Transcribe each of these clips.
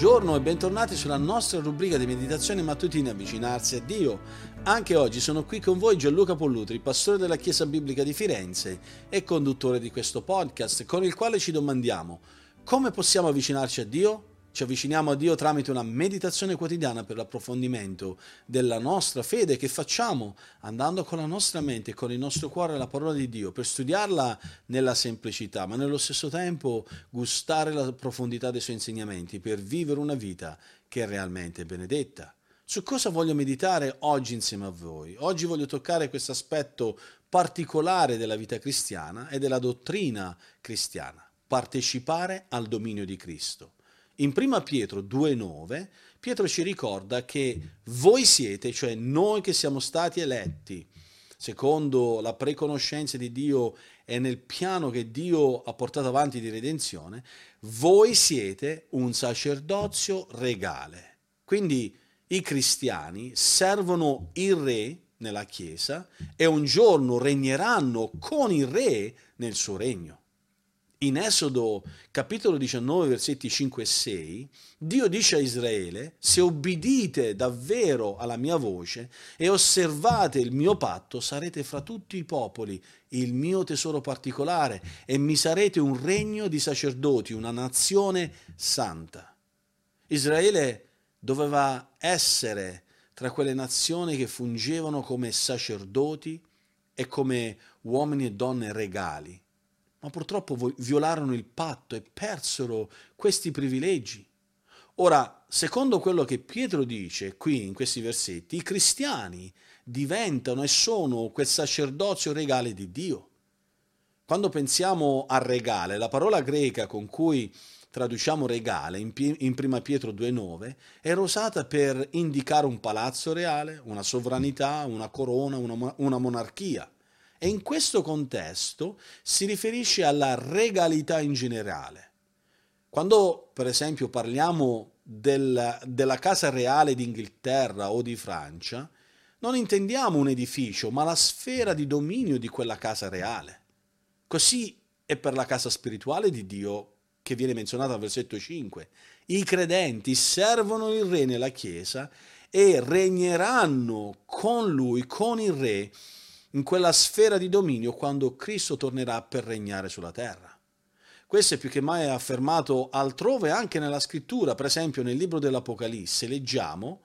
Buongiorno e bentornati sulla nostra rubrica di meditazione mattutina Avvicinarsi a Dio. Anche oggi sono qui con voi Gianluca Pollutri, pastore della Chiesa Biblica di Firenze e conduttore di questo podcast con il quale ci domandiamo come possiamo avvicinarci a Dio? Ci avviciniamo a Dio tramite una meditazione quotidiana per l'approfondimento della nostra fede che facciamo andando con la nostra mente e con il nostro cuore alla parola di Dio per studiarla nella semplicità, ma nello stesso tempo gustare la profondità dei suoi insegnamenti per vivere una vita che è realmente benedetta. Su cosa voglio meditare oggi insieme a voi? Oggi voglio toccare questo aspetto particolare della vita cristiana e della dottrina cristiana, partecipare al dominio di Cristo. In 1 Pietro 2,9 Pietro ci ricorda che voi siete, cioè noi che siamo stati eletti, secondo la preconoscenza di Dio e nel piano che Dio ha portato avanti di redenzione, voi siete un sacerdozio regale. Quindi i cristiani servono il re nella Chiesa e un giorno regneranno con il re nel suo regno. In Esodo capitolo 19 versetti 5 e 6, Dio dice a Israele, se obbedite davvero alla mia voce e osservate il mio patto, sarete fra tutti i popoli il mio tesoro particolare e mi sarete un regno di sacerdoti, una nazione santa. Israele doveva essere tra quelle nazioni che fungevano come sacerdoti e come uomini e donne regali ma purtroppo violarono il patto e persero questi privilegi. Ora, secondo quello che Pietro dice qui in questi versetti, i cristiani diventano e sono quel sacerdozio regale di Dio. Quando pensiamo a regale, la parola greca con cui traduciamo regale in, in 1 Pietro 2,9 era usata per indicare un palazzo reale, una sovranità, una corona, una, una monarchia. E in questo contesto si riferisce alla regalità in generale. Quando per esempio parliamo del, della casa reale d'Inghilterra o di Francia, non intendiamo un edificio, ma la sfera di dominio di quella casa reale. Così è per la casa spirituale di Dio che viene menzionata al versetto 5. I credenti servono il re nella Chiesa e regneranno con lui, con il re, in quella sfera di dominio quando Cristo tornerà per regnare sulla terra. Questo è più che mai affermato altrove anche nella scrittura, per esempio nel libro dell'Apocalisse leggiamo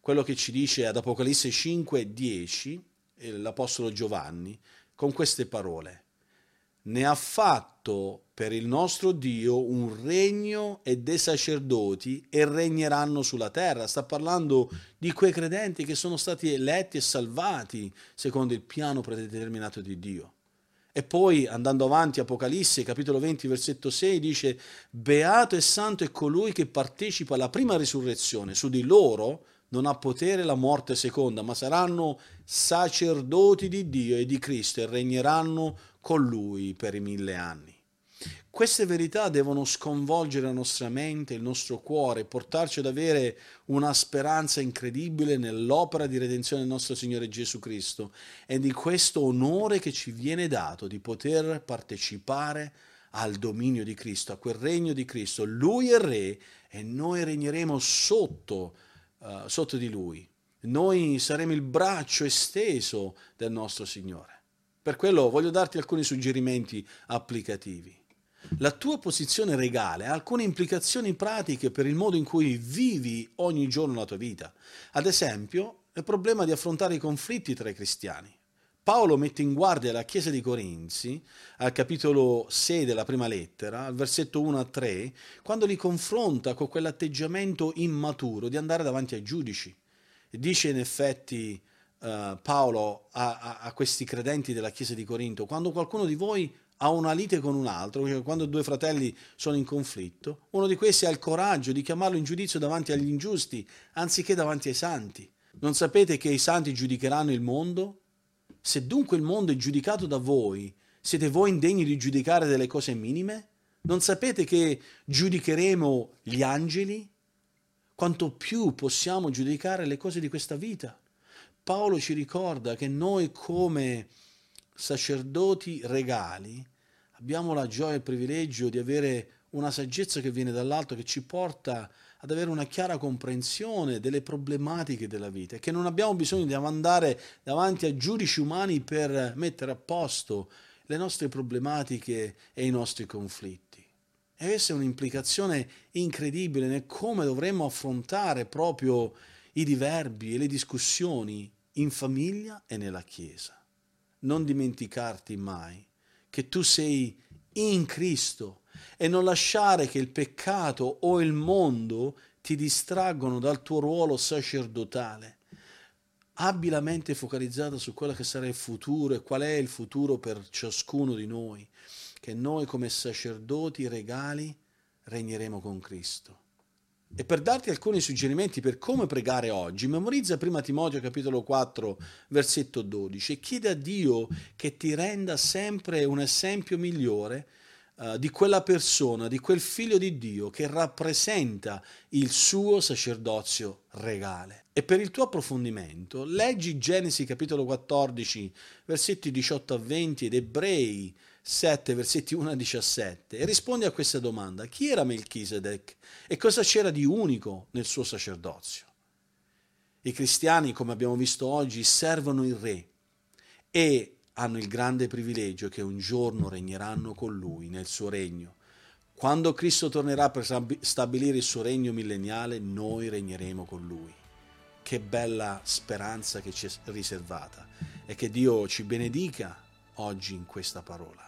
quello che ci dice ad Apocalisse 5, 10 l'Apostolo Giovanni con queste parole ne ha fatto per il nostro Dio un regno e dei sacerdoti e regneranno sulla terra. Sta parlando di quei credenti che sono stati eletti e salvati secondo il piano predeterminato di Dio. E poi andando avanti, Apocalisse, capitolo 20, versetto 6, dice, Beato e santo è colui che partecipa alla prima risurrezione, su di loro non ha potere la morte seconda, ma saranno sacerdoti di Dio e di Cristo e regneranno con Lui per i mille anni. Queste verità devono sconvolgere la nostra mente, il nostro cuore, portarci ad avere una speranza incredibile nell'opera di redenzione del nostro Signore Gesù Cristo e di questo onore che ci viene dato di poter partecipare al dominio di Cristo, a quel regno di Cristo. Lui è Re e noi regneremo sotto, uh, sotto di Lui. Noi saremo il braccio esteso del nostro Signore. Per quello voglio darti alcuni suggerimenti applicativi. La tua posizione regale ha alcune implicazioni pratiche per il modo in cui vivi ogni giorno la tua vita. Ad esempio, il problema di affrontare i conflitti tra i cristiani. Paolo mette in guardia la Chiesa di Corinzi, al capitolo 6 della prima lettera, al versetto 1 a 3, quando li confronta con quell'atteggiamento immaturo di andare davanti ai giudici. Dice in effetti uh, Paolo a, a, a, questi credenti della Chiesa di Corinto, quando qualcuno di voi ha una lite con un altro, cioè quando due fratelli sono in conflitto, uno di questi ha il coraggio di chiamarlo in giudizio davanti agli ingiusti, anziché davanti ai santi. Non sapete che i santi giudicheranno il mondo? Se dunque il mondo è giudicato da voi, siete voi indegni di giudicare delle cose minime? Non sapete che giudicheremo gli angeli? Quanto più possiamo giudicare le cose di questa vita? Paolo ci ricorda che noi come sacerdoti regali abbiamo la gioia e il privilegio di avere una saggezza che viene dall'alto che ci porta ad avere una chiara comprensione delle problematiche della vita e che non abbiamo bisogno di andare davanti a giudici umani per mettere a posto le nostre problematiche e i nostri conflitti. E questa è un'implicazione incredibile nel come dovremmo affrontare proprio i diverbi e le discussioni in famiglia e nella Chiesa. Non dimenticarti mai che tu sei in Cristo e non lasciare che il peccato o il mondo ti distraggono dal tuo ruolo sacerdotale. Abbi la mente focalizzata su quello che sarà il futuro e qual è il futuro per ciascuno di noi, che noi come sacerdoti regali regneremo con Cristo. E per darti alcuni suggerimenti per come pregare oggi, memorizza 1 Timoteo capitolo 4, versetto 12 e chiede a Dio che ti renda sempre un esempio migliore uh, di quella persona, di quel figlio di Dio che rappresenta il suo sacerdozio regale. E per il tuo approfondimento, leggi Genesi capitolo 14, versetti 18 a 20 ed Ebrei 7, versetti 1 a 17 e rispondi a questa domanda. Chi era Melchisedec e cosa c'era di unico nel suo sacerdozio? I cristiani, come abbiamo visto oggi, servono il re e hanno il grande privilegio che un giorno regneranno con lui nel suo regno. Quando Cristo tornerà per stabilire il suo regno millenniale, noi regneremo con lui. Che bella speranza che ci è riservata e che Dio ci benedica oggi in questa parola.